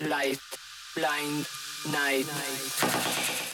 light, blind, night, night.